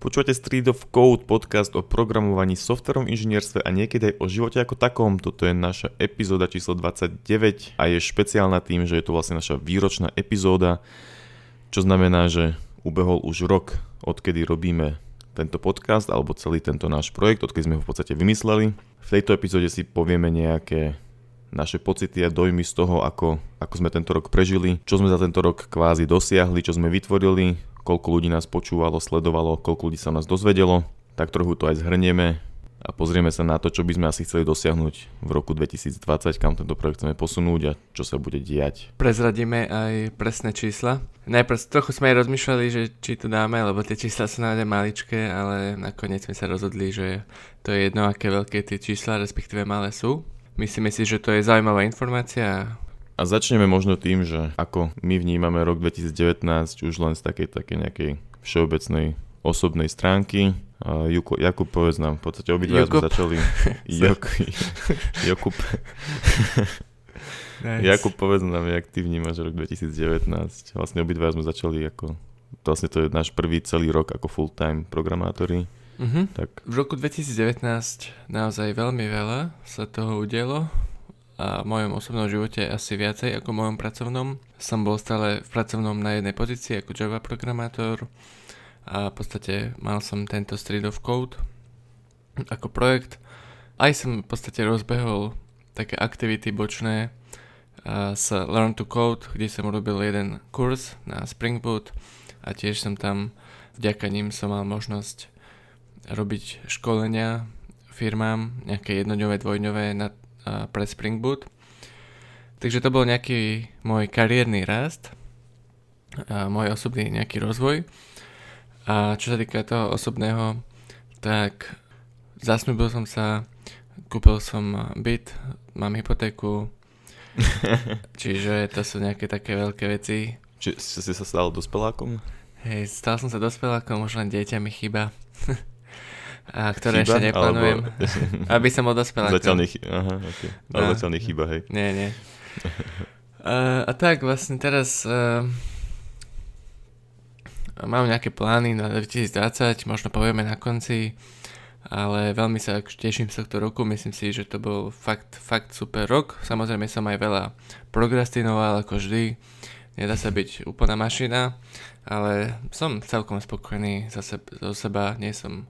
Počúvate Street of Code, podcast o programovaní, softverom inžinierstve a niekedy aj o živote ako takom. Toto je naša epizóda číslo 29 a je špeciálna tým, že je to vlastne naša výročná epizóda, čo znamená, že ubehol už rok, odkedy robíme tento podcast alebo celý tento náš projekt, odkedy sme ho v podstate vymysleli. V tejto epizóde si povieme nejaké naše pocity a dojmy z toho, ako, ako sme tento rok prežili, čo sme za tento rok kvázi dosiahli, čo sme vytvorili, koľko ľudí nás počúvalo, sledovalo, koľko ľudí sa nás dozvedelo, tak trochu to aj zhrnieme a pozrieme sa na to, čo by sme asi chceli dosiahnuť v roku 2020, kam tento projekt chceme posunúť a čo sa bude diať. Prezradíme aj presné čísla. Najprv trochu sme aj rozmýšľali, že či to dáme, lebo tie čísla sú naozaj maličké, ale nakoniec sme sa rozhodli, že to je jedno, aké veľké tie čísla, respektíve malé sú. Myslíme si, že to je zaujímavá informácia a začneme možno tým, že ako my vnímame rok 2019 už len z takej, takej nejakej všeobecnej osobnej stránky. A Juko, Jakub, povedz nám, v podstate obidva sme začali... Jok, Jakub. nice. Jakub, povedz nám, jak ty vnímaš rok 2019. Vlastne obidva sme začali ako... Vlastne to je náš prvý celý rok ako full-time programátori. Uh-huh. Tak. V roku 2019 naozaj veľmi veľa sa toho udielo a v mojom osobnom živote asi viacej ako v mojom pracovnom. Som bol stále v pracovnom na jednej pozícii ako Java programátor a v podstate mal som tento Street of Code ako projekt. Aj som v podstate rozbehol také aktivity bočné s Learn to Code, kde som urobil jeden kurz na Spring Boot a tiež som tam, vďaka ním som mal možnosť robiť školenia firmám, nejaké jednodňové, dvojňové na pre Spring Boot. Takže to bol nejaký môj kariérny rast, môj osobný nejaký rozvoj. A čo sa týka toho osobného, tak zasnúbil som sa, kúpil som byt, mám hypotéku, čiže to sú nejaké také veľké veci. Či si sa stal dospelákom? Hej, stal som sa dospelákom, už len dieťa mi chýba. a ktoré Chyba, ešte neplánujem, alebo... aby som bol dospelák. Zatiaľ nech... Aha, okay. Ale no. zatiaľ hej. Nie, nie. uh, a tak vlastne teraz uh, mám nejaké plány na 2020, možno povieme na konci, ale veľmi sa teším z tohto roku, myslím si, že to bol fakt, fakt super rok. Samozrejme som aj veľa prograstinoval, ako vždy, nedá sa byť úplná mašina, ale som celkom spokojný za seba, za seba nie som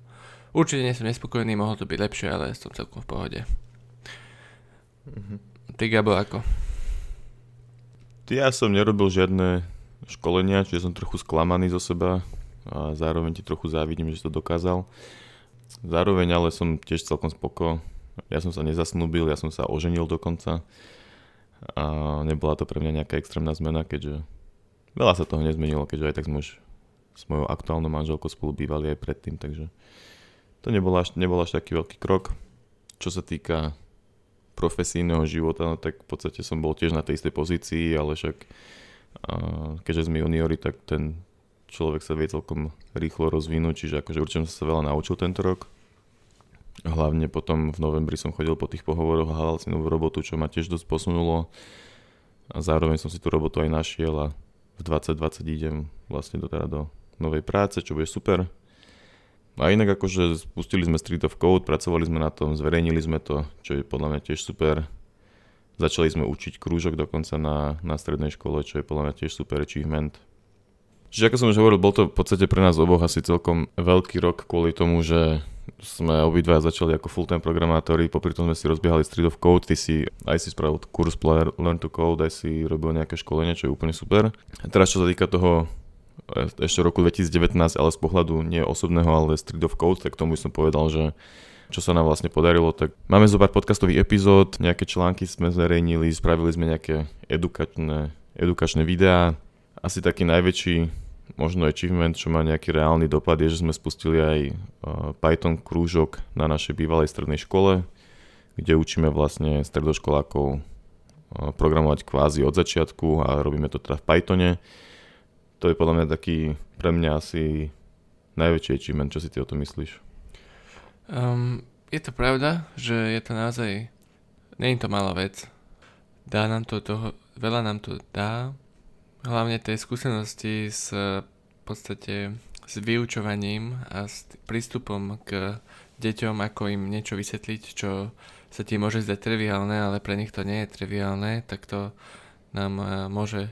Určite nie som nespokojný, mohlo to byť lepšie, ale som celkom v pohode. Mm-hmm. Ty Gabo, ako? Ja som nerobil žiadne školenia, čiže som trochu sklamaný zo seba a zároveň ti trochu závidím, že to dokázal. Zároveň ale som tiež celkom spoko. Ja som sa nezasnúbil, ja som sa oženil dokonca a nebola to pre mňa nejaká extrémna zmena, keďže veľa sa toho nezmenilo, keďže aj tak sme už s mojou aktuálnou manželkou spolu bývali aj predtým, takže to nebol až, nebol až taký veľký krok. Čo sa týka profesijného života, no tak v podstate som bol tiež na tej istej pozícii, ale však a keďže sme juniori, tak ten človek sa vie celkom rýchlo rozvinúť, čiže akože určite som sa veľa naučil tento rok. Hlavne potom v novembri som chodil po tých pohovoroch a hľadal si novú robotu, čo ma tiež dosť posunulo. A zároveň som si tú robotu aj našiel a v 2020 idem vlastne do, teda do novej práce, čo bude super. A inak akože spustili sme Street of Code, pracovali sme na tom, zverejnili sme to, čo je podľa mňa tiež super. Začali sme učiť krúžok dokonca na, na strednej škole, čo je podľa mňa tiež super achievement. Čiže ako som už hovoril, bol to v podstate pre nás oboch asi celkom veľký rok kvôli tomu, že sme obidva začali ako full-time programátori, popri tom sme si rozbiehali Street of Code, ty si aj si spravil kurz Learn to Code, aj si robil nejaké školenie, čo je úplne super. A teraz čo sa týka toho ešte roku 2019, ale z pohľadu nie osobného, ale Street of Code, tak tomu som povedal, že čo sa nám vlastne podarilo, tak máme zo pár podcastových epizód, nejaké články sme zverejnili, spravili sme nejaké edukačné, edukačné videá. Asi taký najväčší možno achievement, čo má nejaký reálny dopad, je, že sme spustili aj e, Python krúžok na našej bývalej strednej škole, kde učíme vlastne stredoškolákov e, programovať kvázi od začiatku a robíme to teda v Pythone to je podľa mňa taký pre mňa asi najväčší achievement. Čo si ty o tom myslíš? Um, je to pravda, že je to naozaj, je to malá vec. Dá nám to toho, veľa nám to dá. Hlavne tej skúsenosti s v podstate s vyučovaním a s prístupom k deťom, ako im niečo vysvetliť, čo sa ti môže zdať triviálne, ale pre nich to nie je triviálne, tak to nám e, môže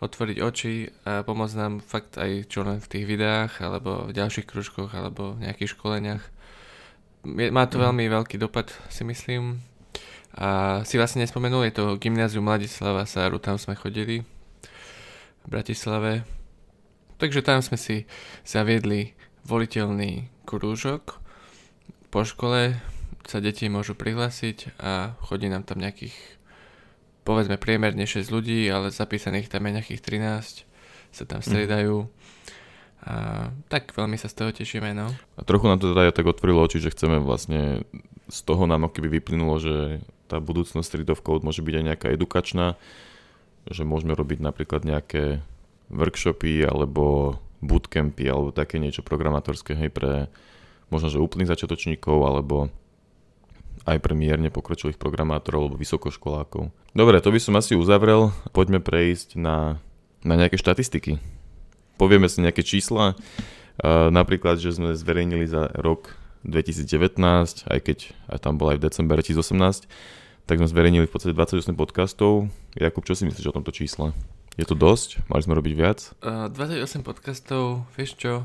otvoriť oči a pomôcť nám fakt aj čo len v tých videách, alebo v ďalších kružkoch, alebo v nejakých školeniach. Má to mhm. veľmi veľký dopad, si myslím. A si vlastne nespomenul, je to gymnázium Mladislava Sáru, tam sme chodili v Bratislave. Takže tam sme si zaviedli voliteľný krúžok. Po škole sa deti môžu prihlásiť a chodí nám tam nejakých povedzme priemerne 6 ľudí, ale zapísaných tam je nejakých 13, sa tam mhm. striedajú. A tak veľmi sa z toho tešíme, no. A trochu nám to teda aj tak otvorilo oči, že chceme vlastne z toho nám keby vyplynulo, že tá budúcnosť Street of Code môže byť aj nejaká edukačná, že môžeme robiť napríklad nejaké workshopy alebo bootcampy alebo také niečo programátorské, hej, pre možno, že úplných začiatočníkov alebo aj pre mierne pokročilých programátorov alebo vysokoškolákov. Dobre, to by som asi uzavrel. Poďme prejsť na, na nejaké štatistiky. Povieme si nejaké čísla. Uh, napríklad, že sme zverejnili za rok 2019, aj keď aj tam bol aj v december 2018, tak sme zverejnili v podstate 28 podcastov. Jakub, čo si myslíš o tomto čísle? Je to dosť? Mali sme robiť viac? Uh, 28 podcastov, vieš čo?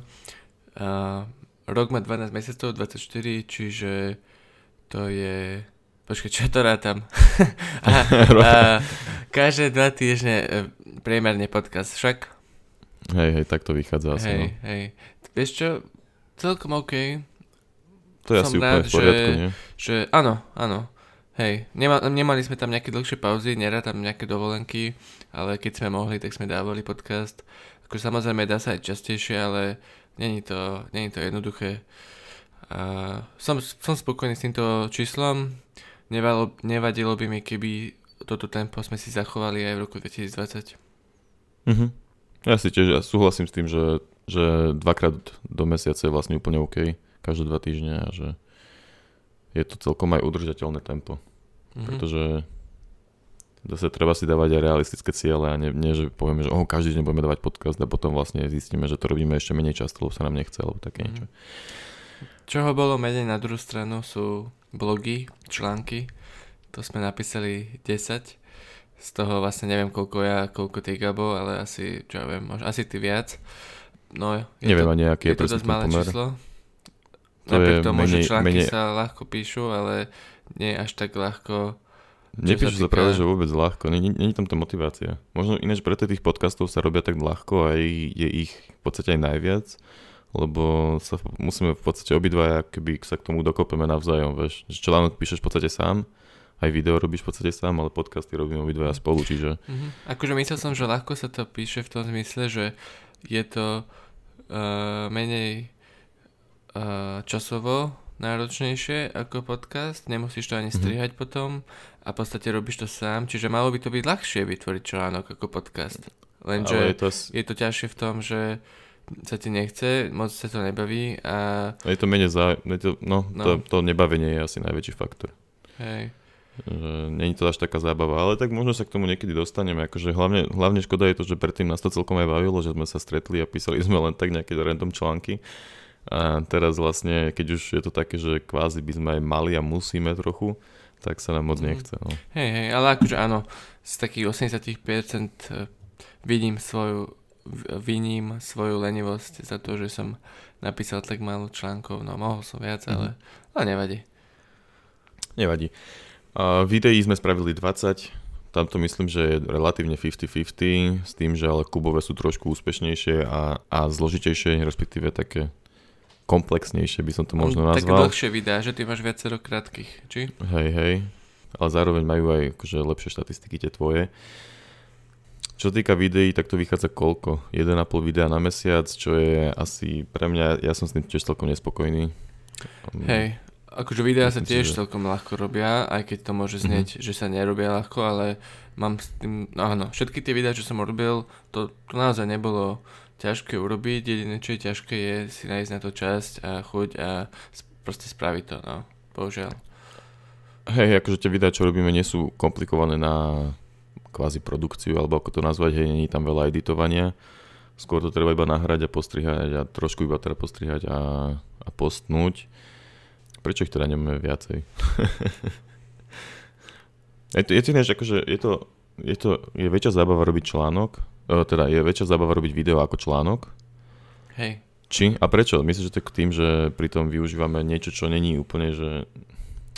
Uh, rok má 12 mesiacov, 24, čiže to je... Počkaj, čo to rátam? a, a, každé dva týždne e, priemerne podcast, však? Hej, hej, tak to vychádza asi, hej, no. Hej, Vieš čo, celkom OK. To je Som asi rád, úplne v poriadku, že, nie? Že, áno, áno. Hej, nema, nemali sme tam nejaké dlhšie pauzy, tam nejaké dovolenky, ale keď sme mohli, tak sme dávali podcast. Ako samozrejme dá sa aj častejšie, ale není to, není to jednoduché. A som, som spokojný s týmto číslom. Nevalo, nevadilo by mi, keby toto tempo sme si zachovali aj v roku 2020. Mhm. Ja si tiež ja súhlasím s tým, že, že dvakrát do mesiaca je vlastne úplne OK, každé dva týždne a že je to celkom aj udržateľné tempo. Mm-hmm. Pretože zase treba si dávať aj realistické ciele a nie, nie že povieme, že oh, každý deň budeme dávať podcast a potom vlastne zistíme, že to robíme ešte menej často, lebo sa nám nechce, alebo také mm-hmm. niečo. Čoho bolo menej na druhú stranu sú blogy, články. To sme napísali 10. Z toho vlastne neviem koľko ja, koľko ty Gabo, ale asi, čo ja viem, možno, asi ty viac. No, je neviem to, ani aký je, je to dosť malé pomer. číslo. To Napriek tomu, menej, že články menej... sa ľahko píšu, ale nie až tak ľahko Nepíšu sa práve, že vôbec ľahko, není, není tam tá motivácia. Možno ináč preto tých podcastov sa robia tak ľahko a je ich v podstate aj najviac, lebo sa musíme v podstate obidvaja, keby sa k tomu dokopeme navzájom, vieš. Článok píšeš v podstate sám, aj video robíš v podstate sám, ale podcasty robíme obidvaja spolu, čiže... Mm-hmm. Akože myslel som, že ľahko sa to píše v tom zmysle, že je to uh, menej uh, časovo náročnejšie ako podcast, nemusíš to ani mhm. strihať mm-hmm. potom a v podstate robíš to sám, čiže malo by to byť ľahšie vytvoriť článok ako podcast. Lenže je to... je to ťažšie v tom, že sa ti nechce, moc sa to nebaví a... Je to menej za... To, no, no. To, to nebavenie je asi najväčší faktor. Hej. Není to až taká zábava, ale tak možno sa k tomu niekedy dostaneme. Akože hlavne, hlavne škoda je to, že predtým nás to celkom aj bavilo, že sme sa stretli a písali sme len tak nejaké random články. A teraz vlastne, keď už je to také, že kvázi by sme aj mali a musíme trochu, tak sa nám moc mhm. nechce. No. Hej, hej, ale akože áno, z takých 80% eh, vidím svoju viním svoju lenivosť za to, že som napísal tak málo článkov, no mohol som viac, mm-hmm. ale, ale nevadí. Nevadí. Uh, videí sme spravili 20, tam to myslím, že je relatívne 50-50, s tým, že ale kubové sú trošku úspešnejšie a, a zložitejšie, respektíve také komplexnejšie by som to možno nazval. Také dlhšie videá, že ty máš viacero krátkých, či? Hej, hej, ale zároveň majú aj akože lepšie štatistiky tie tvoje. Čo týka videí, tak to vychádza koľko? 1,5 videa na mesiac, čo je asi pre mňa, ja som s tým tiež celkom nespokojný. Hej, akože videá sa tiež že... celkom ľahko robia, aj keď to môže znieť, mm-hmm. že sa nerobia ľahko, ale mám s tým, no áno, všetky tie videá, čo som robil, to, to naozaj nebolo ťažké urobiť, jediné čo je ťažké je si nájsť na to časť a chuť a proste spraviť to, no, bohužiaľ. Hej, akože tie videá, čo robíme, nie sú komplikované na kvázi produkciu, alebo ako to nazvať, hej, není tam veľa editovania. skôr to treba iba nahrať a postrihať a trošku iba teda postrihať a, a postnúť. Prečo ich teda nemáme viacej? je to, je to ináč, akože je to, je to, je väčšia zábava robiť článok, e, teda je väčšia zábava robiť video ako článok. Hej. Či? A prečo? Myslím, že to je tým, že pritom využívame niečo, čo není úplne, že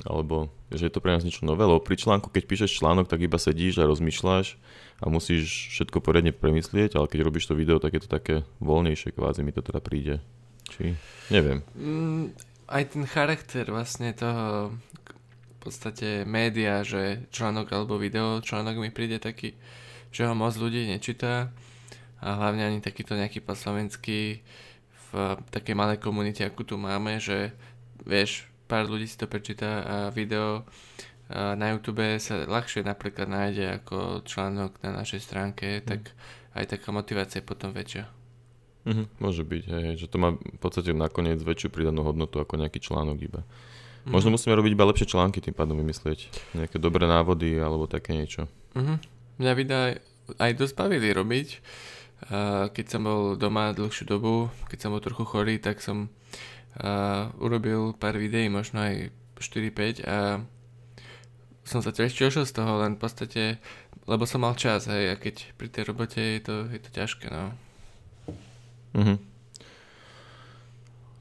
alebo že je to pre nás niečo nové, lebo pri článku, keď píšeš článok, tak iba sedíš a rozmýšľaš a musíš všetko poriadne premyslieť, ale keď robíš to video, tak je to také voľnejšie, kvázi mi to teda príde. Či? Neviem. Mm, aj ten charakter vlastne toho v podstate média, že článok alebo video, článok mi príde taký, že ho moc ľudí nečítá a hlavne ani takýto nejaký po slovensky v takej malej komunite, ako tu máme, že vieš, pár ľudí si to prečíta a video na YouTube sa ľahšie napríklad nájde ako článok na našej stránke, mm. tak aj taká motivácia je potom väčšia. Mm-hmm, môže byť, hej, že to má v podstate nakoniec väčšiu pridanú hodnotu ako nejaký článok iba. Mm-hmm. Možno musíme robiť iba lepšie články tým pádom vymyslieť. Nejaké dobré návody alebo také niečo. Mm-hmm. Mňa videa aj dosť bavili robiť. Keď som bol doma dlhšiu dobu, keď som bol trochu chorý, tak som a urobil pár videí, možno aj 4-5 a som sa tiež tešil z toho, len v podstate, lebo som mal čas, hej, a keď pri tej robote je to, je to ťažké, no. Mhm.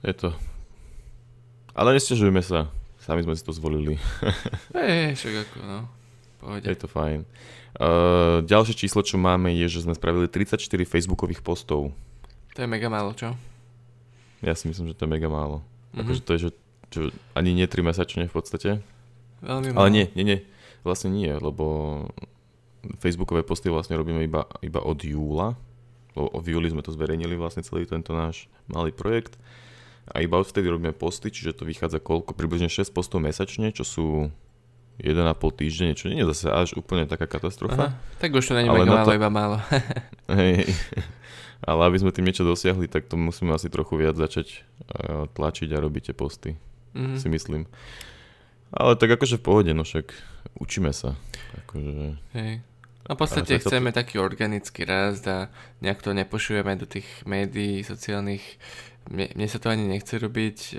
Je to. Ale nestiažujeme sa. Sami sme si to zvolili. Hej, však ako, no. Pohode. Je to fajn. Uh, ďalšie číslo, čo máme, je, že sme spravili 34 facebookových postov. To je mega málo, čo? Ja si myslím, že to je mega málo. Mm-hmm. Akože to je, že, že ani nie 3 mesačne v podstate. Veľmi málo. Ale nie, nie, nie. Vlastne nie, lebo Facebookové posty vlastne robíme iba, iba od júla. Lebo v júli sme to zverejnili vlastne celý tento náš malý projekt. A iba odvtedy robíme posty, čiže to vychádza koľko? Približne 6 postov mesačne, čo sú 1,5 týždeň, čo nie je zase až úplne taká katastrofa. Aha, tak už to není mega málo, to... iba málo. hej, ale aby sme tým niečo dosiahli, tak to musíme asi trochu viac začať uh, tlačiť a robiť tie posty, mm-hmm. si myslím. Ale tak akože v pohode, no však učíme sa. Akože... Hej. A v podstate chceme to... taký organický rast a nejak to nepošujeme do tých médií sociálnych. Mne, mne sa to ani nechce robiť.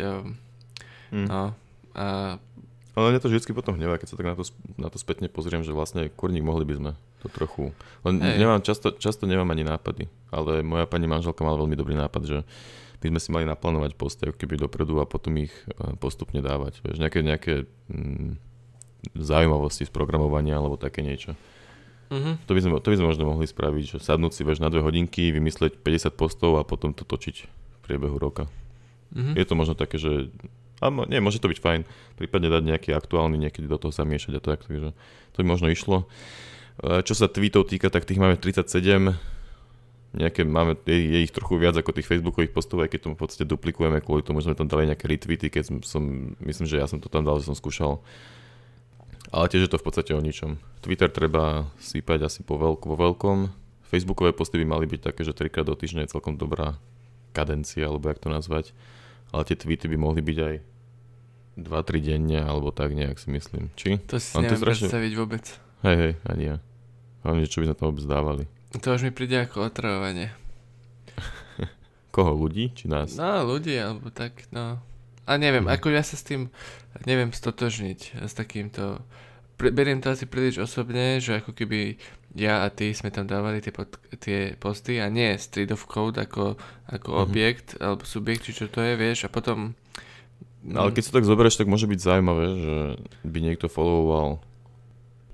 Mm. No, a... Ale mňa to vždy potom hnevá, keď sa tak na to, na to spätne pozriem, že vlastne kurník mohli by sme to trochu. Len nemám, často, často nemám ani nápady, ale moja pani manželka mala veľmi dobrý nápad, že by sme si mali naplánovať postav keby dopredu a potom ich e, postupne dávať. Vieš, nejaké, nejaké mm, zaujímavosti z programovania alebo také niečo. Uh-huh. To, by sme, to by sme možno mohli spraviť, že sadnúť si vieš, na dve hodinky, vymysleť 50 postov a potom to točiť v priebehu roka. Uh-huh. Je to možno také, že a nie, môže to byť fajn. Prípadne dať nejaký aktuálny, niekedy do toho zamiešať a tak, takže to by možno išlo. Eh, čo sa tweetov týka, tak tých máme 37. Nejaké máme, je, je ich trochu viac ako tých facebookových postov, aj keď tomu v podstate duplikujeme kvôli tomu, sme tam dali nejaké retweety, keď som, som, myslím, že ja som to tam dal, že som skúšal. Ale tiež je to v podstate o ničom. Twitter treba sypať asi po veľk, vo veľkom. Facebookové posty by mali byť také, že trikrát do týždňa je celkom dobrá kadencia, alebo jak to nazvať. Ale tie tweety by mohli byť aj 2-3 denne, alebo tak nejak si myslím. Či? To si neviem strašne... predstaviť vôbec. Hej, hej, ani ja. Hlavne, čo by sme tam vôbec dávali. To už mi príde ako otravovanie. Koho, ľudí či nás? No, ľudí, alebo tak, no. A neviem, mm. ako ja sa s tým neviem stotožniť, s takýmto... Beriem to asi príliš osobne, že ako keby ja a ty sme tam dávali tie, pod, tie posty a nie street of code ako, ako mm-hmm. objekt alebo subjekt, či čo to je, vieš, a potom... No, ale keď si tak zoberieš, tak môže byť zaujímavé, že by niekto followoval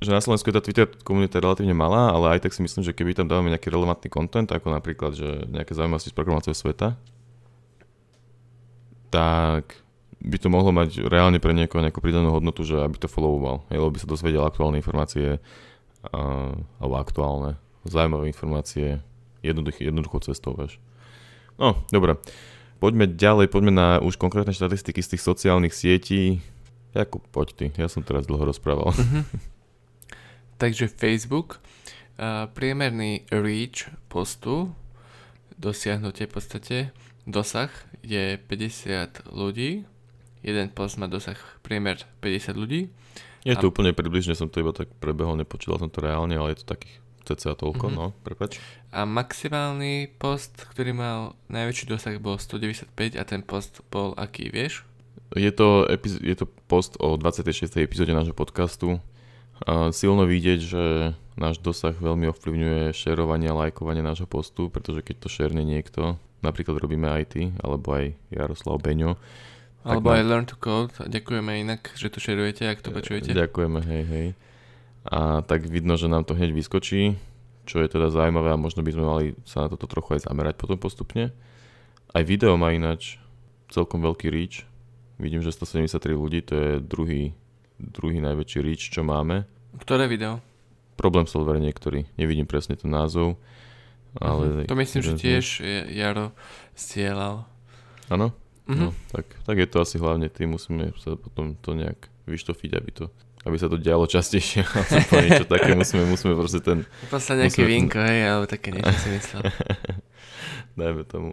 že na Slovensku je tá Twitter komunita relatívne malá, ale aj tak si myslím, že keby tam dávame nejaký relevantný content, ako napríklad, že nejaké zaujímavosti z programovacieho sveta, tak by to mohlo mať reálne pre niekoho nejakú pridanú hodnotu, že aby to followoval, hej, lebo by sa dozvedel aktuálne informácie, uh, alebo aktuálne, zaujímavé informácie jednoduchý, jednoduchou cestou, vieš. No, dobre. Poďme ďalej, poďme na už konkrétne štatistiky z tých sociálnych sietí. Jakub, poď ty, ja som teraz dlho rozprával. Uh-huh. Takže Facebook, uh, priemerný reach postu, dosiahnutie v podstate, dosah je 50 ľudí, jeden post má dosah priemer 50 ľudí. Je to a... úplne približne, som to iba tak prebehol, nepočítal som to reálne, ale je to takých cca toľko, mm-hmm. no, prepač. A maximálny post, ktorý mal najväčší dosah, bol 195 a ten post bol aký, vieš? Je to, epiz- je to post o 26. epizóde nášho podcastu. A silno vidieť, že náš dosah veľmi ovplyvňuje šerovanie a lajkovanie nášho postu, pretože keď to šerne niekto, napríklad robíme aj ty, alebo aj Jaroslav Beňo, alebo aj Learn to Code. Ďakujeme inak, že to šerujete, ak to počujete. Ďakujeme, hej, hej a tak vidno, že nám to hneď vyskočí, čo je teda zaujímavé a možno by sme mali sa na toto trochu aj zamerať potom postupne. Aj video má ináč celkom veľký reach. Vidím, že 173 ľudí, to je druhý, druhý najväčší reach, čo máme. Ktoré video? Problém solver niektorý, nevidím presne ten názov. Ale uh-huh. To myslím, že tiež Jaro stielal. Áno? Uh-huh. No, tak, tak je to asi hlavne tým, musíme sa potom to nejak vyštofiť, aby to aby sa to dialo častejšie, alebo niečo také, musíme, musíme proste ten... Poslať nejaké musíme... vínko, hej, alebo také niečo si myslel. Dajme tomu.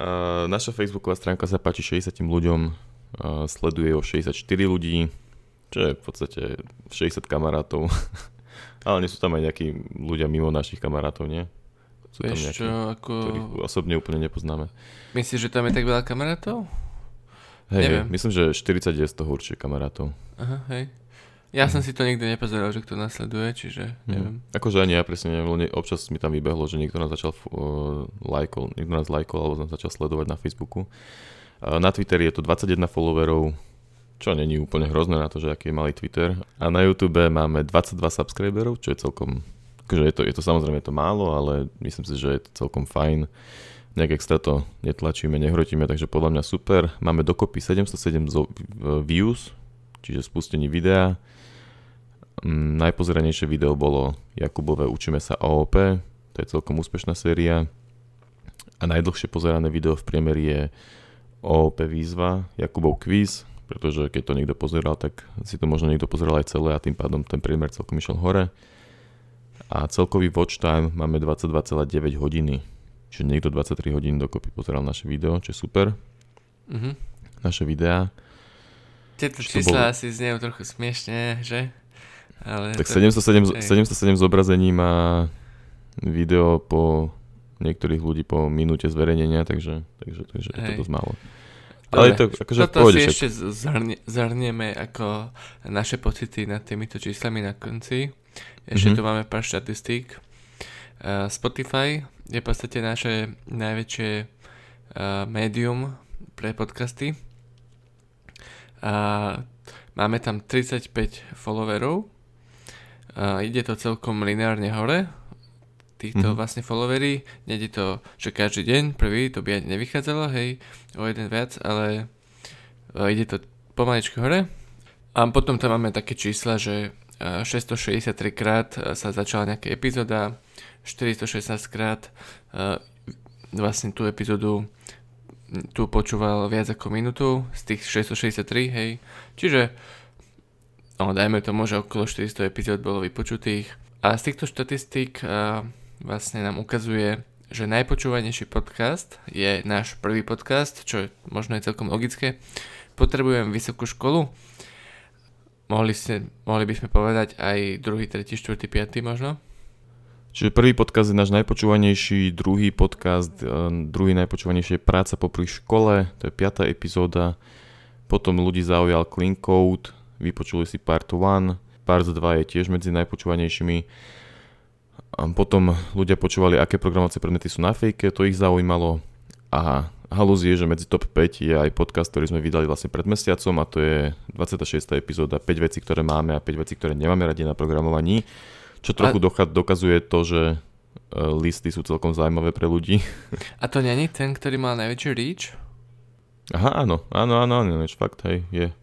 Uh, naša facebooková stránka sa páči 60 ľuďom, uh, sleduje o 64 ľudí, čo je v podstate 60 kamarátov. Ale nie sú tam aj nejakí ľudia mimo našich kamarátov, nie? Sú tam nejakí, čo, ako... ktorých osobne úplne nepoznáme. Myslíš, že tam je tak veľa kamarátov? Hej, hej, myslím, že 40 je z toho určite kamarátov. Aha, hej. Ja som si to nikdy nepozeral, že kto nasleduje, čiže mhm. neviem. Hmm. Akože ani ja presne neviem, občas mi tam vybehlo, že niekto nás začal uh, lajkol, niekto nás lajkol alebo nás začal sledovať na Facebooku. Uh, na Twitteri je to 21 followerov, čo není úplne hrozné na to, že aký je malý Twitter. A na YouTube máme 22 subscriberov, čo je celkom, akože je to, je to samozrejme je to málo, ale myslím si, že je to celkom fajn. Nejak extra to netlačíme, nehrotíme, takže podľa mňa super. Máme dokopy 707 views, čiže spustení videa Mm, najpozeranejšie video bolo Jakubové Učíme sa OOP, to je celkom úspešná séria. A najdlhšie pozerané video v priemeri je OOP výzva, Jakubov quiz, pretože keď to niekto pozeral, tak si to možno niekto pozeral aj celé a tým pádom ten priemer celkom išiel hore. A celkový watch time máme 22,9 hodiny. Čiže niekto 23 hodín dokopy pozeral naše video, čo je super. Mm-hmm. Naše videá. Tieto čísla bolo... asi zniejú trochu smiešne, že? Ale tak to... 707, 707 zobrazení má video po niektorých ľudí po minúte zverejnenia, takže, takže, takže je to dosť málo. Ale to, akože Toto si ešte zhrnie, zhrnieme ako naše pocity nad týmito číslami na konci. Ešte mm-hmm. tu máme pár štatistík. Uh, Spotify je v podstate naše najväčšie uh, médium pre podcasty. A máme tam 35 followerov Uh, ide to celkom lineárne hore, týchto mm-hmm. vlastne followery, nejde to, že každý deň, prvý, to by ani nevychádzalo, hej, o jeden viac, ale uh, ide to pomaličky hore. A potom tam máme také čísla, že uh, 663 krát uh, sa začala nejaká epizóda, 416 krát vlastne tú epizódu tu počúval viac ako minútu z tých 663, hej. Čiže no dajme tomu, že okolo 400 epizód bolo vypočutých. A z týchto štatistík vlastne nám ukazuje, že najpočúvanejší podcast je náš prvý podcast, čo je možno je celkom logické. Potrebujem vysokú školu. Mohli, ste, mohli by sme povedať aj druhý, tretí, štvrtý, piatý možno? Čiže prvý podcast je náš najpočúvanejší, druhý podcast, druhý najpočúvanejší je Práca popri škole, to je piatá epizóda. Potom ľudí zaujal Clean Code, vypočuli si Part 1, Part 2 je tiež medzi najpočúvanejšími. A potom ľudia počúvali, aké programovacie predmety sú na fejke, to ich zaujímalo. A halus je, že medzi top 5 je aj podcast, ktorý sme vydali vlastne pred mesiacom a to je 26. epizóda, 5 vecí, ktoré máme a 5 vecí, ktoré nemáme radi na programovaní. Čo trochu a... dokazuje to, že e, listy sú celkom zaujímavé pre ľudí. A to není ten, ktorý mal najväčší reach? Aha, áno, áno, áno, áno, fakt, hej, je.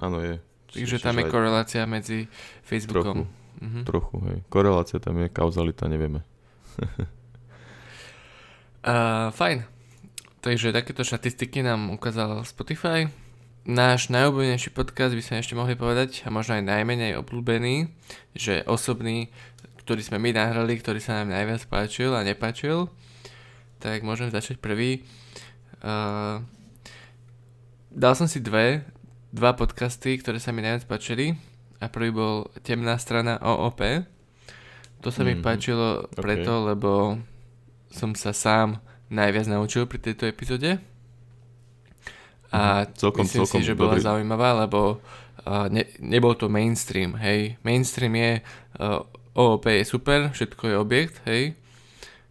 Áno, je. Takže tam je korelácia medzi Facebookom. Trochu, mhm. trochu, hej. Korelácia tam je, kauzalita nevieme. uh, fajn. Takže takéto štatistiky nám ukázal Spotify. Náš najobľúbenejší podcast by sme ešte mohli povedať, a možno aj najmenej obľúbený, že osobný, ktorý sme my nahrali, ktorý sa nám najviac páčil a nepáčil, tak môžem začať prvý. Uh, dal som si dve, dva podcasty, ktoré sa mi najviac páčili. A prvý bol Temná strana OOP. To sa mi Mhm. páčilo Ok. preto, lebo som sa sám najviac naučil pri tejto epizóde. A Mhm. Celkom- myslím celkom si, že bola dobrý. zaujímavá, lebo uh, ne, nebol to mainstream, hej. Mainstream je, uh, OOP je super, všetko je objekt, hej.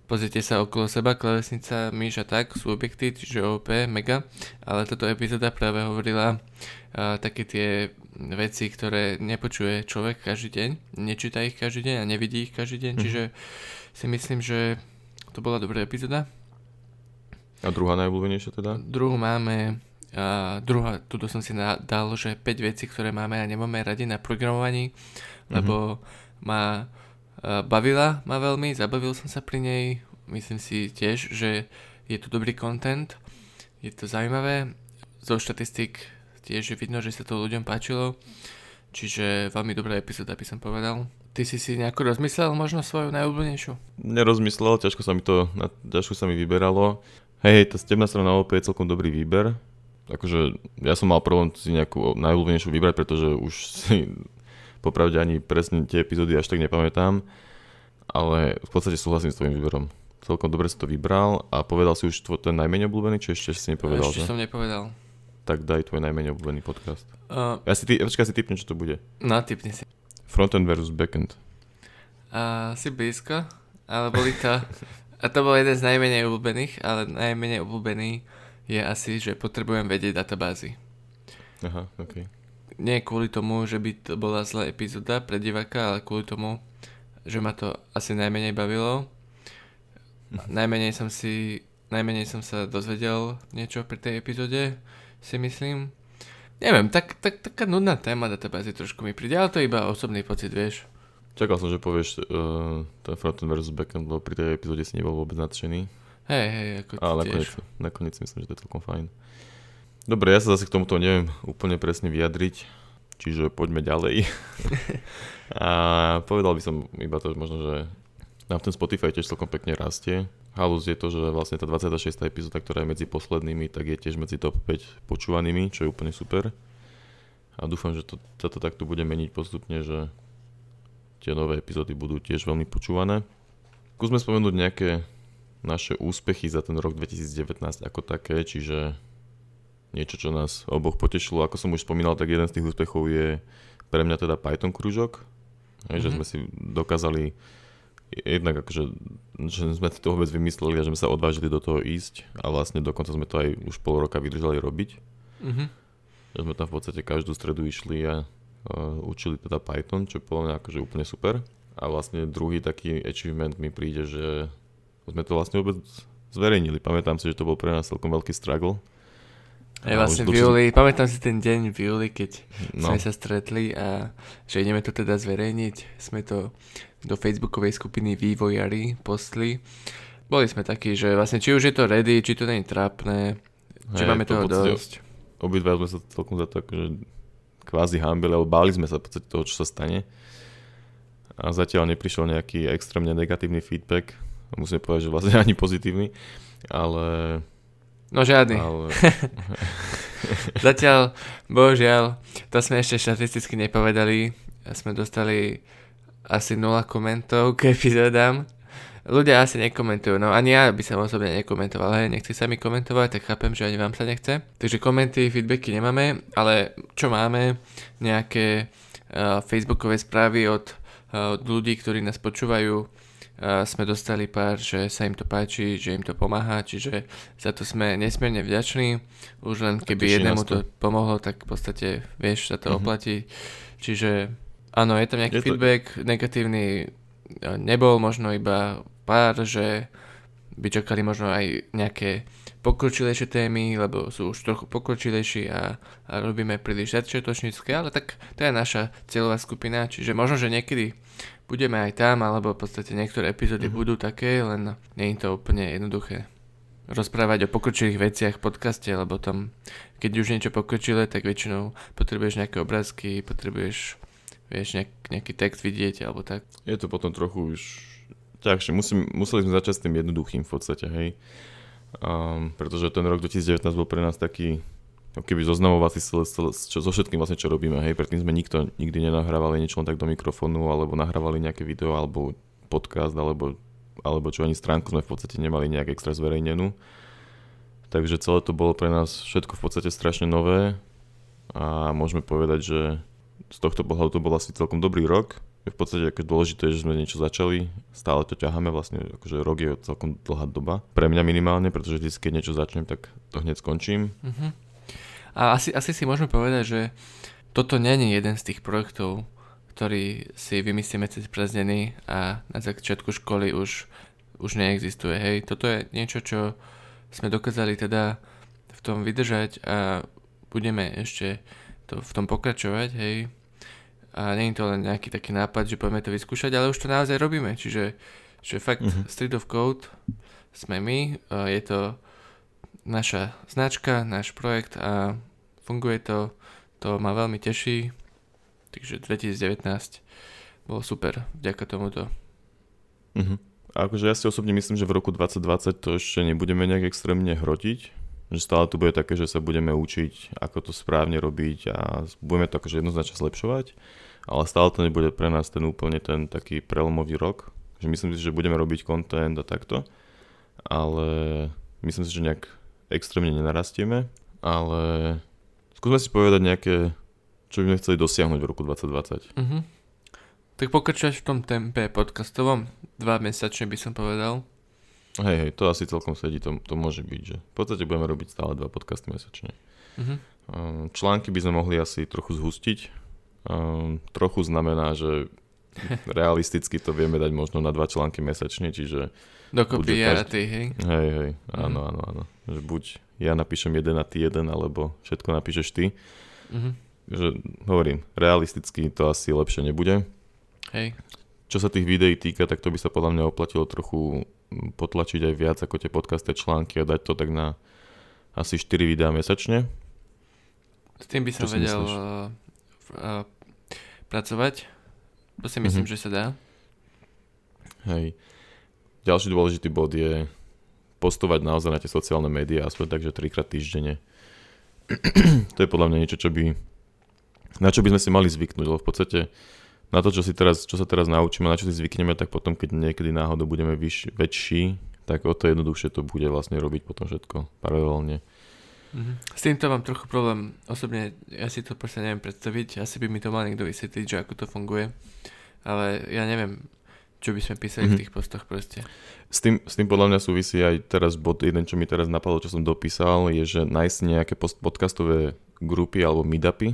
Pozrite sa okolo seba, klavesnica, myš a tak sú objekty, čiže OOP, mega. Ale táto epizóda práve hovorila uh, také tie veci, ktoré nepočuje človek každý deň, nečíta ich každý deň a nevidí ich každý deň, Mhm. čiže si myslím, že to bola dobrá epizóda. A druhá najobľúbenejšia teda? Druhú máme, a druhá, tuto som si dal, že 5 vecí, ktoré máme a nemáme radi na programovaní, lebo ma a, bavila ma veľmi, zabavil som sa pri nej, myslím si tiež, že je to dobrý content, je to zaujímavé, zo štatistik tiež je vidno, že sa to ľuďom páčilo, čiže veľmi dobrá epizóda by som povedal. Ty si si nejako rozmyslel možno svoju najobľúbenejšiu? Nerozmyslel, ťažko sa mi to, ťažko sa mi vyberalo. Hej, tá stebná strana OP je celkom dobrý výber. Akože ja som mal problém si nejakú najobľúbenejšiu vybrať, pretože už si popravde ani presne tie epizódy až tak nepamätám. Ale v podstate súhlasím s tvojim výberom. Celkom dobre si to vybral a povedal si už tvoj ten najmenej obľúbený, či ešte si nepovedal, Ešte že? som nepovedal. Tak daj tvoj najmenej obľúbený podcast. Uh, Ja si, ty, počkaj, si typnem, čo to bude. no, typni si. Frontend versus backend. A si blízko, ale boli to... A to bol jeden z najmenej obľúbených, ale najmenej obľúbený je asi, že potrebujem vedieť databázy. Aha, ok. Nie kvôli tomu, že by to bola zlá epizóda pre diváka, ale kvôli tomu, že ma to asi najmenej bavilo. Najmenej som si... Najmenej som sa dozvedel niečo pri tej epizóde, si myslím. Neviem, tak, tak, taká nudná téma databázy trošku mi príde, ale to je iba osobný pocit, vieš. Čakal som, že povieš uh, ten frontend versus backend, lebo pri tej epizóde si nebol vôbec nadšený. Hej, hej, ako Ale nakoniec, nakoniec myslím, že to je celkom fajn. Dobre, ja sa zase k tomuto neviem úplne presne vyjadriť, čiže poďme ďalej. a povedal by som iba to, možno, že nám ten Spotify tiež celkom pekne rastie. Halus je to, že vlastne tá 26. epizóda, ktorá je medzi poslednými, tak je tiež medzi top 5 počúvanými, čo je úplne super. A dúfam, že to, sa to takto bude meniť postupne, že tie nové epizódy budú tiež veľmi počúvané. Skúsme spomenúť nejaké naše úspechy za ten rok 2019 ako také, čiže niečo, čo nás oboch potešilo. Ako som už spomínal, tak jeden z tých úspechov je pre mňa teda Python krúžok, mm-hmm. že Mhm. sme si dokázali jednak akože, že sme si to vôbec vymysleli a že sme sa odvážili do toho ísť a vlastne dokonca sme to aj už pol roka vydržali robiť. Mhm. Že sme tam v podstate každú stredu išli a uh, učili teda Python, čo podľa mňa akože úplne super. A vlastne druhý taký achievement mi príde, že sme to vlastne vôbec zverejnili. Pamätám si, že to bol pre nás celkom veľký struggle. Aj A vlastne v júli, pamätám si ten deň v júli, keď No, sme sa stretli a že ideme to teda zverejniť. Sme to do facebookovej skupiny vývojári postli. Boli sme takí, že vlastne či už je to ready, či to nie je trápne, či hej, máme to toho dosť. Obidva sme sa celkom za to akože kvázi hambili, alebo báli sme sa v podstate toho, čo sa stane. A zatiaľ neprišiel nejaký extrémne negatívny feedback. Musím povedať, že vlastne ani pozitívny. Ale... No žiadny. ale Zatiaľ, bohužiaľ, to sme ešte štatisticky nepovedali. Sme dostali asi 0 komentov k epizódám. Ľudia asi nekomentujú, no ani ja by som osobne nekomentoval, hej, nechce sa mi komentovať, tak chápem, že ani vám sa nechce. Takže komenty, feedbacky nemáme, ale čo máme, nejaké uh, facebookové správy od, uh, od ľudí, ktorí nás počúvajú, sme dostali pár, že sa im to páči, že im to pomáha, čiže za to sme nesmierne vďační. Už len keby jednému to. pomohlo, tak v podstate vieš, sa to Mhm. oplatí. Čiže áno, je tam nejaký Je to- feedback, negatívny nebol, možno iba pár, že by čakali možno aj nejaké pokročilejšie témy, lebo sú už trochu pokročilejší a, a robíme príliš začiatočnícke, ale tak to je naša cieľová skupina, čiže možno, že niekedy budeme aj tam, alebo v podstate niektoré epizódy Mhm. budú také, len nie je to úplne jednoduché rozprávať o pokročilých veciach v podcaste, lebo tam, keď už niečo pokročilé, tak väčšinou potrebuješ nejaké obrázky, potrebuješ vieš, nejak, nejaký text vidieť, alebo tak. je to potom trochu už ťažšie. Musím, museli sme začať s tým jednoduchým v podstate, hej. Um, pretože ten rok 2019 bol pre nás taký ako keby zoznamovací so, so, všetkým vlastne, čo robíme, hej. Predtým sme nikto nikdy nenahrávali niečo len tak do mikrofónu, alebo nahrávali nejaké video, alebo podcast alebo, alebo čo ani stránku sme v podstate nemali nejak extra zverejnenú. Takže celé to bolo pre nás všetko v podstate strašne nové a môžeme povedať, že z tohto pohľadu to bol asi celkom dobrý rok. V podstate ako dôležité že sme niečo začali, stále to ťaháme, vlastne akože rok je celkom dlhá doba. Pre mňa minimálne, pretože vždy, keď niečo začnem, tak to hneď skončím. Uh-huh. A asi, asi si môžeme povedať, že toto není jeden z tých projektov, ktorý si vymyslíme cez prázdniny a na začiatku školy už, už neexistuje. Hej, toto je niečo, čo sme dokázali teda v tom vydržať a budeme ešte to, v tom pokračovať, hej. A nie je to len nejaký taký nápad, že poďme to vyskúšať, ale už to naozaj robíme. Čiže, že fakt uh-huh. Street of Code sme my, je to naša značka, náš projekt a funguje to, to ma veľmi teší. Takže 2019 bolo super vďaka tomuto. Uh-huh. A akože ja si osobne myslím, že v roku 2020 to ešte nebudeme nejak extrémne hrotiť, že stále tu bude také, že sa budeme učiť, ako to správne robiť a budeme to akože jednoznačne zlepšovať, ale stále to nebude pre nás ten úplne ten taký prelomový rok, že myslím si, že budeme robiť content a takto, ale myslím si, že nejak extrémne nenarastieme, ale skúsme si povedať nejaké, čo by sme chceli dosiahnuť v roku 2020. Uh-huh. Tak pokračovať v tom tempe podcastovom, dva mesačne by som povedal. Hej, hej, to asi celkom sedí, to, to môže byť, že v podstate budeme robiť stále dva podcasty mesačne. Uh-huh. Články by sme mohli asi trochu zhustiť. Um, trochu znamená, že realisticky to vieme dať možno na dva články mesačne, čiže... Dokopy ja každý... a ty, hej? Hej, hej, áno, uh-huh. áno, áno. Že buď ja napíšem jeden a ty jeden, alebo všetko napíšeš ty. Uh-huh. Že hovorím, realisticky to asi lepšie nebude. Hej. Čo sa tých videí týka, tak to by sa podľa mňa oplatilo trochu potlačiť aj viac ako tie podcasté články a dať to tak na asi 4 videá mesačne. S tým by som Čo vedel uh, uh, pracovať. To si myslím, mm-hmm. že sa dá. Hej. Ďalší dôležitý bod je postovať naozaj na tie sociálne médiá aspoň takže trikrát týždenne. to je podľa mňa niečo, čo by na čo by sme si mali zvyknúť, lebo v podstate na to, čo, si teraz, čo sa teraz naučíme, na čo si zvykneme, tak potom, keď niekedy náhodou budeme vyš, väčší, tak o to jednoduchšie to bude vlastne robiť potom všetko paralelne. Mm-hmm. S týmto mám trochu problém. Osobne ja si to proste neviem predstaviť. Asi by mi to mal niekto vysvetliť, že ako to funguje. Ale ja neviem, čo by sme písali mm-hmm. v mhm. tých postoch proste. S tým, s tým podľa mňa súvisí aj teraz bod jeden, čo mi teraz napadlo, čo som dopísal, je, že nájsť nejaké post- podcastové grupy alebo meetupy,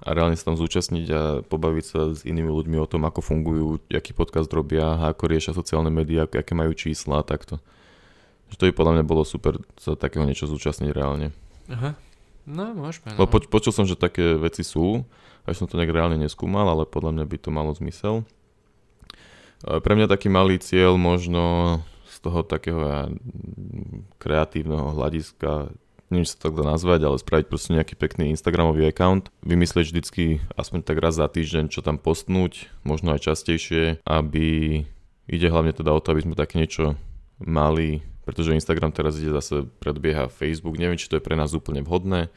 a reálne sa tam zúčastniť a pobaviť sa s inými ľuďmi o tom, ako fungujú, aký podcast robia, ako riešia sociálne médiá, aké majú čísla a takto. Že to by podľa mňa bolo super sa takého niečo zúčastniť reálne. Aha. No, môžeme. No. Po, počul som, že také veci sú, až som to nejak reálne neskúmal, ale podľa mňa by to malo zmysel. Pre mňa taký malý cieľ možno z toho takého ja, kreatívneho hľadiska neviem, či sa to dá nazvať, ale spraviť proste nejaký pekný Instagramový account, vymyslieť vždycky aspoň tak raz za týždeň, čo tam postnúť, možno aj častejšie, aby ide hlavne teda o to, aby sme také niečo mali, pretože Instagram teraz ide zase predbieha Facebook, neviem, či to je pre nás úplne vhodné,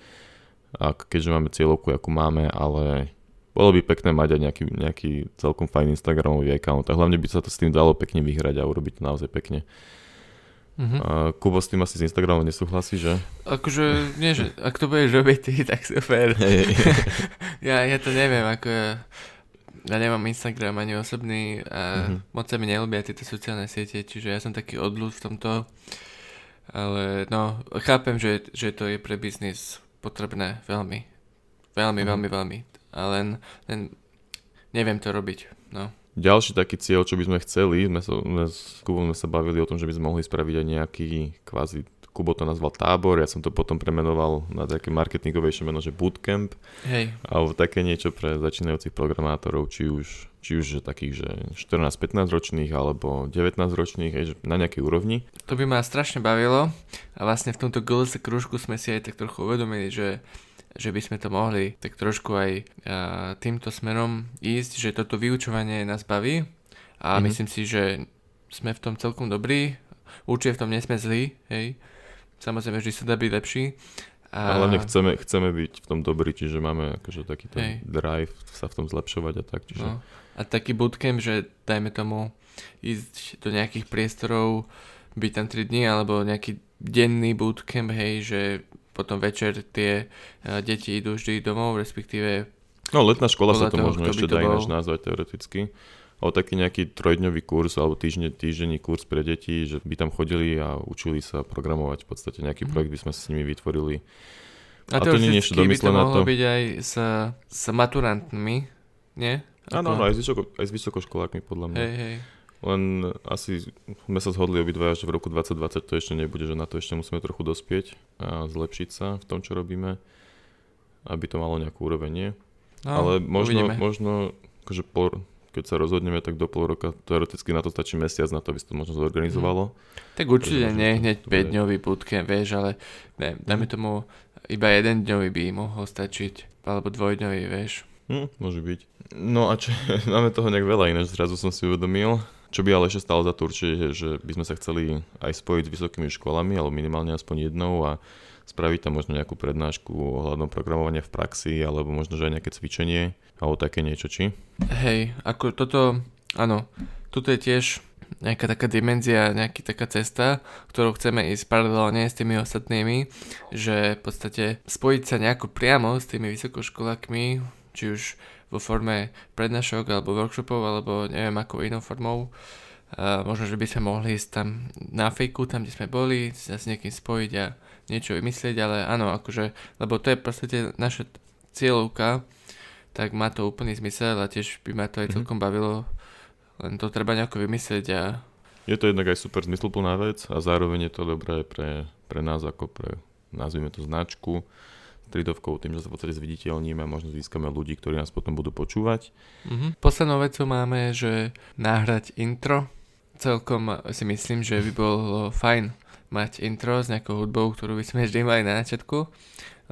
a keďže máme cieľovku, akú máme, ale bolo by pekné mať aj nejaký, nejaký celkom fajn Instagramový account a hlavne by sa to s tým dalo pekne vyhrať a urobiť to naozaj pekne. Uh-huh. A Kubo s tým asi s Instagramom nesúhlasí, že? Akože, nie, že ak to budeš robiť ty, tak super. ja, ja to neviem, ako ja, ja nemám Instagram ani osobný a uh-huh. moc sa mi neľúbia tieto sociálne siete, čiže ja som taký odľud v tomto. Ale no, chápem, že, že to je pre biznis potrebné veľmi. Veľmi, uh-huh. veľmi, veľmi. Ale len, len neviem to robiť, no. Ďalší taký cieľ, čo by sme chceli, sme sa, sme s Kubom sme sa bavili o tom, že by sme mohli spraviť aj nejaký kvázi Kubo to nazval tábor, ja som to potom premenoval na také marketingovejšie meno, že bootcamp. Hej. Alebo také niečo pre začínajúcich programátorov, či už, či už že takých, že 14-15 ročných alebo 19 ročných, aj na nejakej úrovni. To by ma strašne bavilo a vlastne v tomto GLS krúžku sme si aj tak trochu uvedomili, že že by sme to mohli tak trošku aj uh, týmto smerom ísť, že toto vyučovanie nás baví a mm-hmm. myslím si, že sme v tom celkom dobrí, určite v tom nesme zlí, hej, samozrejme vždy sa dá byť lepší A, a hlavne chceme, chceme byť v tom dobrý, čiže máme akože taký ten Hej. drive sa v tom zlepšovať a tak. Čiže... No. A taký bootcamp, že dajme tomu ísť do nejakých priestorov, byť tam 3 dní, alebo nejaký denný bootcamp, hej, že potom večer tie uh, deti idú vždy domov, respektíve No letná škola sa to toho, možno ešte to dá ináč nazvať teoreticky. Ale taký nejaký trojdňový kurz alebo týždne, týždenný kurz pre deti, že by tam chodili a učili sa programovať. V podstate nejaký Mhm. projekt by sme s nimi vytvorili. A, A to nie je ešte teoreticky by to domyslené mohlo to? byť aj s, s maturantmi, nie? Áno, áno, aj s, vysoko, aj s vysokoškolákmi podľa mňa. Hej, hej. Len asi sme sa zhodli obidvaja, že v roku 2020 to ešte nebude, že na to ešte musíme trochu dospieť a zlepšiť sa v tom, čo robíme, aby to malo nejakú úroveň, nie? No, Ale možno, uvidíme. možno akože pol, keď sa rozhodneme, tak do pol roka teoreticky na to stačí mesiac na to, aby sa to možno zorganizovalo. Tak určite Takže nie hneď to 5 vedieť. dňový bootcamp, vieš, ale ne, dajme tomu iba jeden dňový by mohol stačiť, alebo dvojdňový, vieš. Hm, môže byť. No a čo, máme toho nejak veľa ináč, zrazu som si uvedomil. Čo by ale ešte stalo za to určite, že by sme sa chceli aj spojiť s vysokými školami, alebo minimálne aspoň jednou a spraviť tam možno nejakú prednášku ohľadom programovania v praxi, alebo možno, že aj nejaké cvičenie, alebo také niečo, či? Hej, ako toto, áno, toto je tiež nejaká taká dimenzia, nejaká taká cesta, ktorou chceme ísť paralelne s tými ostatnými, že v podstate spojiť sa nejako priamo s tými vysokoškolákmi, či už vo forme prednášok alebo workshopov, alebo neviem akou inou formou. Možno, že by sme mohli ísť tam na fejku, tam, kde sme boli, sa s niekým spojiť a niečo vymyslieť, ale áno, akože, lebo to je v podstate naša cieľovka, tak má to úplný zmysel a tiež by ma to aj Mhm. celkom bavilo, len to treba nejako vymyslieť a Je to jednak aj super zmysluplná vec a zároveň je to dobré pre, pre nás ako pre, nazvime to značku, tridovkou, tým, že sa v podstate zviditeľníme a možno získame ľudí, ktorí nás potom budú počúvať. Mhm. Poslednou vecou máme, že nahrať intro. Celkom si myslím, že by bolo fajn mať intro s nejakou hudbou, ktorú by sme vždy mali na začiatku.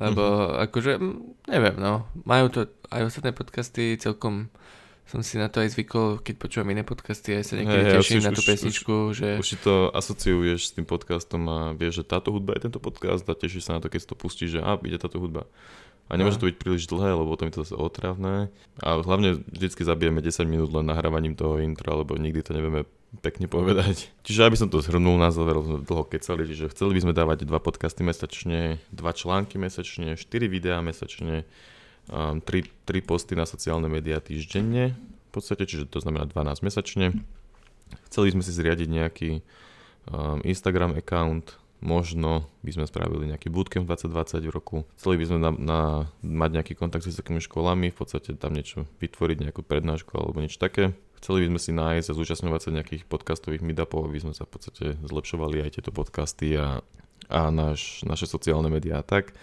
Lebo akože, mm, neviem no, majú to aj ostatné podcasty, celkom som si na to aj zvykol, keď počúvam iné podcasty, aj sa niekedy hej, teším už- na tú už- pesničku, že... Už si to asociuješ s tým podcastom a vieš, že táto hudba je tento podcast a tešíš sa na to, keď si to pustíš, že a, ide táto hudba. A nemôže to byť príliš dlhé, lebo potom je to zase otravné. A hlavne vždycky zabijeme 10 minút len nahrávaním toho intra, lebo nikdy to nevieme pekne povedať. Čiže aby som to zhrnul na záver, sme dlho kecali, čiže chceli by sme dávať dva podcasty mesačne, dva články mesačne, 4 videá mesačne, um, 3, 3 posty na sociálne médiá týždenne, v podstate, čiže to znamená 12 mesačne. Chceli sme si zriadiť nejaký um, Instagram account, možno by sme spravili nejaký bootcamp 2020 v roku. Chceli by sme na, na, mať nejaký kontakt s vysokými školami, v podstate tam niečo vytvoriť, nejakú prednášku alebo niečo také. Chceli by sme si nájsť a zúčastňovať sa nejakých podcastových meetupov, aby sme sa v podstate zlepšovali aj tieto podcasty a, a náš, naše sociálne médiá a tak.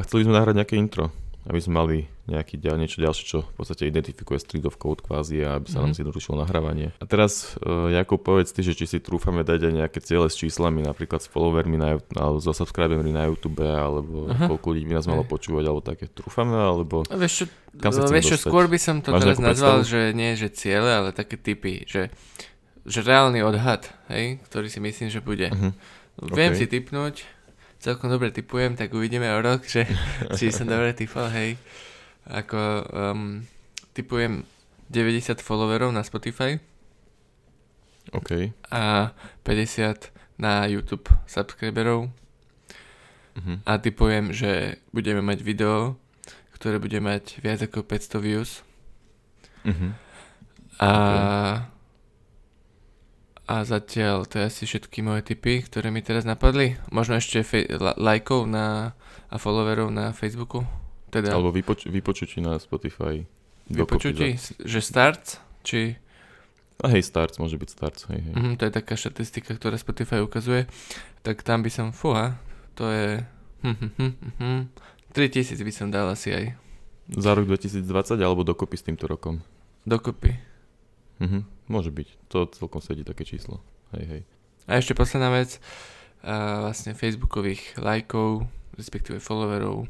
A chceli by sme nahrať nejaké intro, aby sme mali nejaký niečo ďalšie, čo v podstate identifikuje street of code kvázi a aby sa nám Mhm. zjednodušilo nahrávanie. A teraz, uh, Jakub, povedz ty, že či si trúfame dať aj nejaké ciele s číslami, napríklad s followermi na, alebo so subscribermi na YouTube, alebo Aha. koľko ľudí by nás malo počúvať, alebo také. Trúfame, alebo... A Vieš čo, Kam sa vieš čo skôr by som to Máš teraz nazval, predstavu? že nie, že ciele, ale také typy, že, že reálny odhad, hej, ktorý si myslím, že bude. Uh-huh. Viem OK. si typnúť, celkom dobre typujem, tak uvidíme o rok, že či som dobre typol, hej. Ako um, typujem 90 followerov na Spotify OK. a 50 na YouTube subscriberov Uh-huh. a typujem, že budeme mať video, ktoré bude mať viac ako 500 views Uh-huh. a a zatiaľ to je asi všetky moje tipy, ktoré mi teraz napadli. Možno ešte fej- la- lajkov na, a followerov na Facebooku. Teda Alebo vypoč- vypočutí na Spotify. vypočutí, že starts, či... A hej, starts, môže byť starts, hej, hej. Mhm, to je taká štatistika, ktorá Spotify ukazuje. Tak tam by som, fúha, to je... Hm, hm, hm, hm, 3000 by som dal asi aj Za rok 2020 alebo dokopy s týmto rokom? dokopy. Mhm. Môže byť. To celkom sedí také číslo. Hej, hej. A ešte posledná vec, a vlastne facebookových lajkov, respektíve followerov,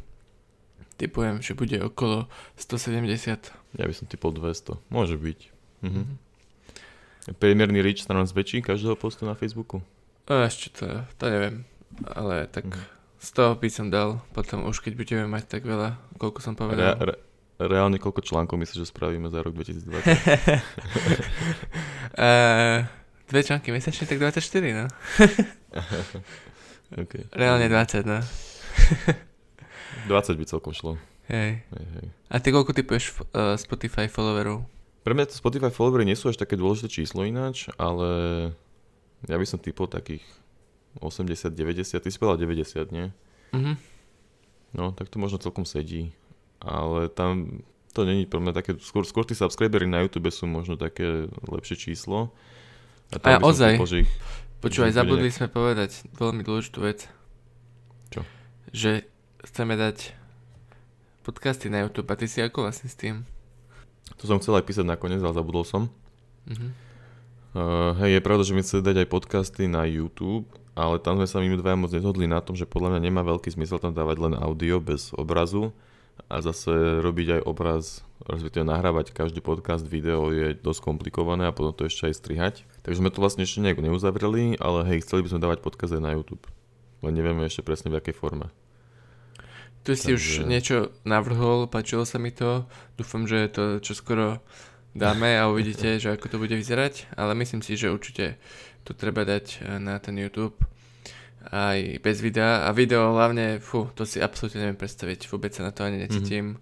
typujem, že bude okolo 170. Ja by som typol 200. Môže byť. Mhm. Mhm. Priemerný reach sa nám zväčší každého postu na Facebooku? A ešte to, to neviem, ale tak Mhm. 100 by som dal potom už, keď budeme mať tak veľa, koľko som povedal. Re, re, reálne koľko článkov myslíš, že spravíme za rok 2020? uh, dve články mesačne, tak 24, no. okay. Reálne 20, no. 20 by celkom šlo. Hej. Hej, hej. A ty koľko typuješ uh, Spotify followerov? Pre mňa to Spotify followery nie sú až také dôležité číslo ináč, ale ja by som typol takých 80, 90, ty si povedal 90, nie? Mhm. No, tak to možno celkom sedí. Ale tam to není pre mňa také, skôr, skôr tí subscribery na YouTube sú možno také lepšie číslo. A tam by som ozaj. typol, ich, Počúvaj, zabudli nejak- sme povedať veľmi dôležitú vec. Čo? Že chceme dať podcasty na YouTube a ty si ako vlastne s tým? To som chcel aj písať nakoniec, ale zabudol som. Mhm. Uh, hej, je pravda, že my chceme dať aj podcasty na YouTube, ale tam sme sa my dvaja moc nezhodli na tom, že podľa mňa nemá veľký zmysel tam dávať len audio bez obrazu a zase robiť aj obraz, respektíve nahrávať každý podcast, video je dosť komplikované a potom to ešte aj strihať. Takže sme to vlastne ešte nejak neuzavreli, ale hej, chceli by sme dávať podcast aj na YouTube. Len nevieme ešte presne v akej forme. Tu si už Takže- niečo navrhol, páčilo sa mi to. Dúfam, že to čo skoro dáme a uvidíte, že ako to bude vyzerať. Ale myslím si, že určite to treba dať eh, na ten YouTube aj bez videa. A video hlavne, fú, to si absolútne neviem predstaviť. Vôbec sa na to ani necítim.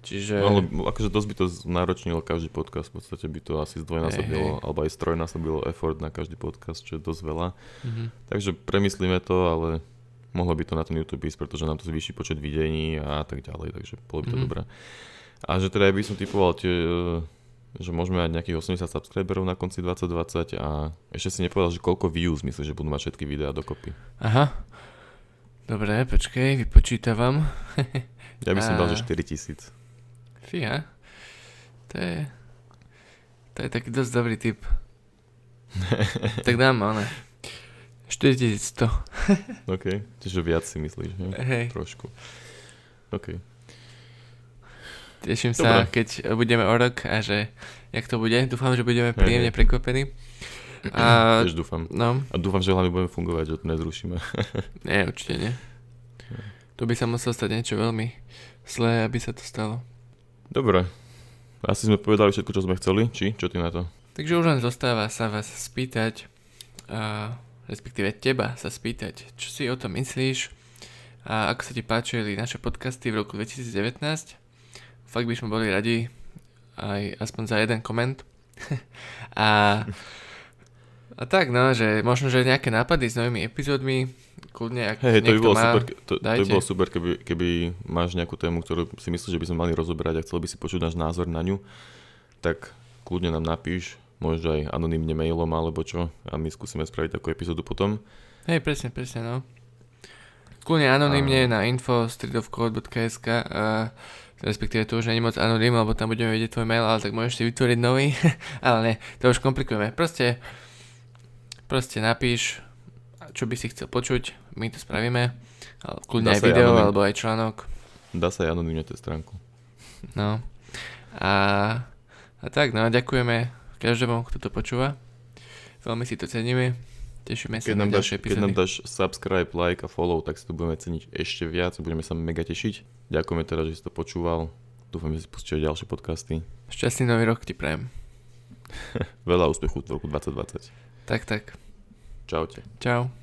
Čiže... No, ale akože dosť by to náročnilo každý podcast, v podstate by to asi zdvojnásobilo, Hej, hej. alebo aj strojnásobilo effort na každý podcast, čo je dosť veľa. Mhm. Takže premyslíme to, ale mohlo by to na ten YouTube ísť, pretože nám to zvýši počet videní a tak ďalej, takže bolo by to Mhm. dobré. A že teda ja by som typoval tie, že môžeme mať nejakých 80 subscriberov na konci 2020 a ešte si nepovedal, že koľko views myslíš, že budú mať všetky videá dokopy. Aha. Dobre, počkej, vypočítavam. Ja by som dal, A- že 4000. Fíha. To je... To je taký dosť dobrý tip. tak dám, ale... 4100. OK, čiže viac si myslíš, že? Hej, Trošku. OK. Teším sa, Dobre. keď budeme o rok a že jak to bude. Dúfam, že budeme príjemne prekvapení. A Tiež dúfam. no, A dúfam, že hlavne budeme fungovať, že to nezrušíme. nie, určite nie. Tu by sa muselo stať niečo veľmi zlé, aby sa to stalo. Dobre. Asi sme povedali všetko, čo sme chceli, či? Čo ty na to? Takže už len zostáva sa vás spýtať, a, respektíve teba sa spýtať, čo si o tom myslíš a ako sa ti páčili naše podcasty v roku 2019. Fakt by sme boli radi aj aspoň za jeden koment. a, a tak no, že možno, že nejaké nápady s novými epizódmi, kľudne ak Hej, to by bolo má, super, to, to by dajte. bolo super keby, keby máš nejakú tému, ktorú si myslíš, že by sme mali rozoberať a chcel by si počuť náš názor na ňu, tak kľudne nám napíš, možno aj anonymne mailom alebo čo a my skúsime spraviť takú epizódu potom. Hej, presne, presne, no. Kľudne anonymne na info streetofcode.sk a respektíve to už je moc anonym, lebo tam budeme vedieť tvoj mail, ale tak môžeš si vytvoriť nový. ale nie, to už komplikujeme. Proste, proste napíš, čo by si chcel počuť, my to spravíme. Kľudne aj aj video, anonym- alebo aj článok. Dá sa aj anonymne tú stránku. No. A, a tak, no, ďakujeme každému, kto to počúva. Veľmi si to ceníme. Tešíme sa Keď na nám, dáš, ďalšie keď nám epizódy. dáš subscribe, like a follow, tak si to budeme ceniť ešte viac, budeme sa mega tešiť. Ďakujeme teda, že si to počúval. Dúfam, že si pustíte ďalšie podcasty. Šťastný nový rok ti prajem. Veľa úspechu v roku 2020. Tak, tak. Čaute. Čau.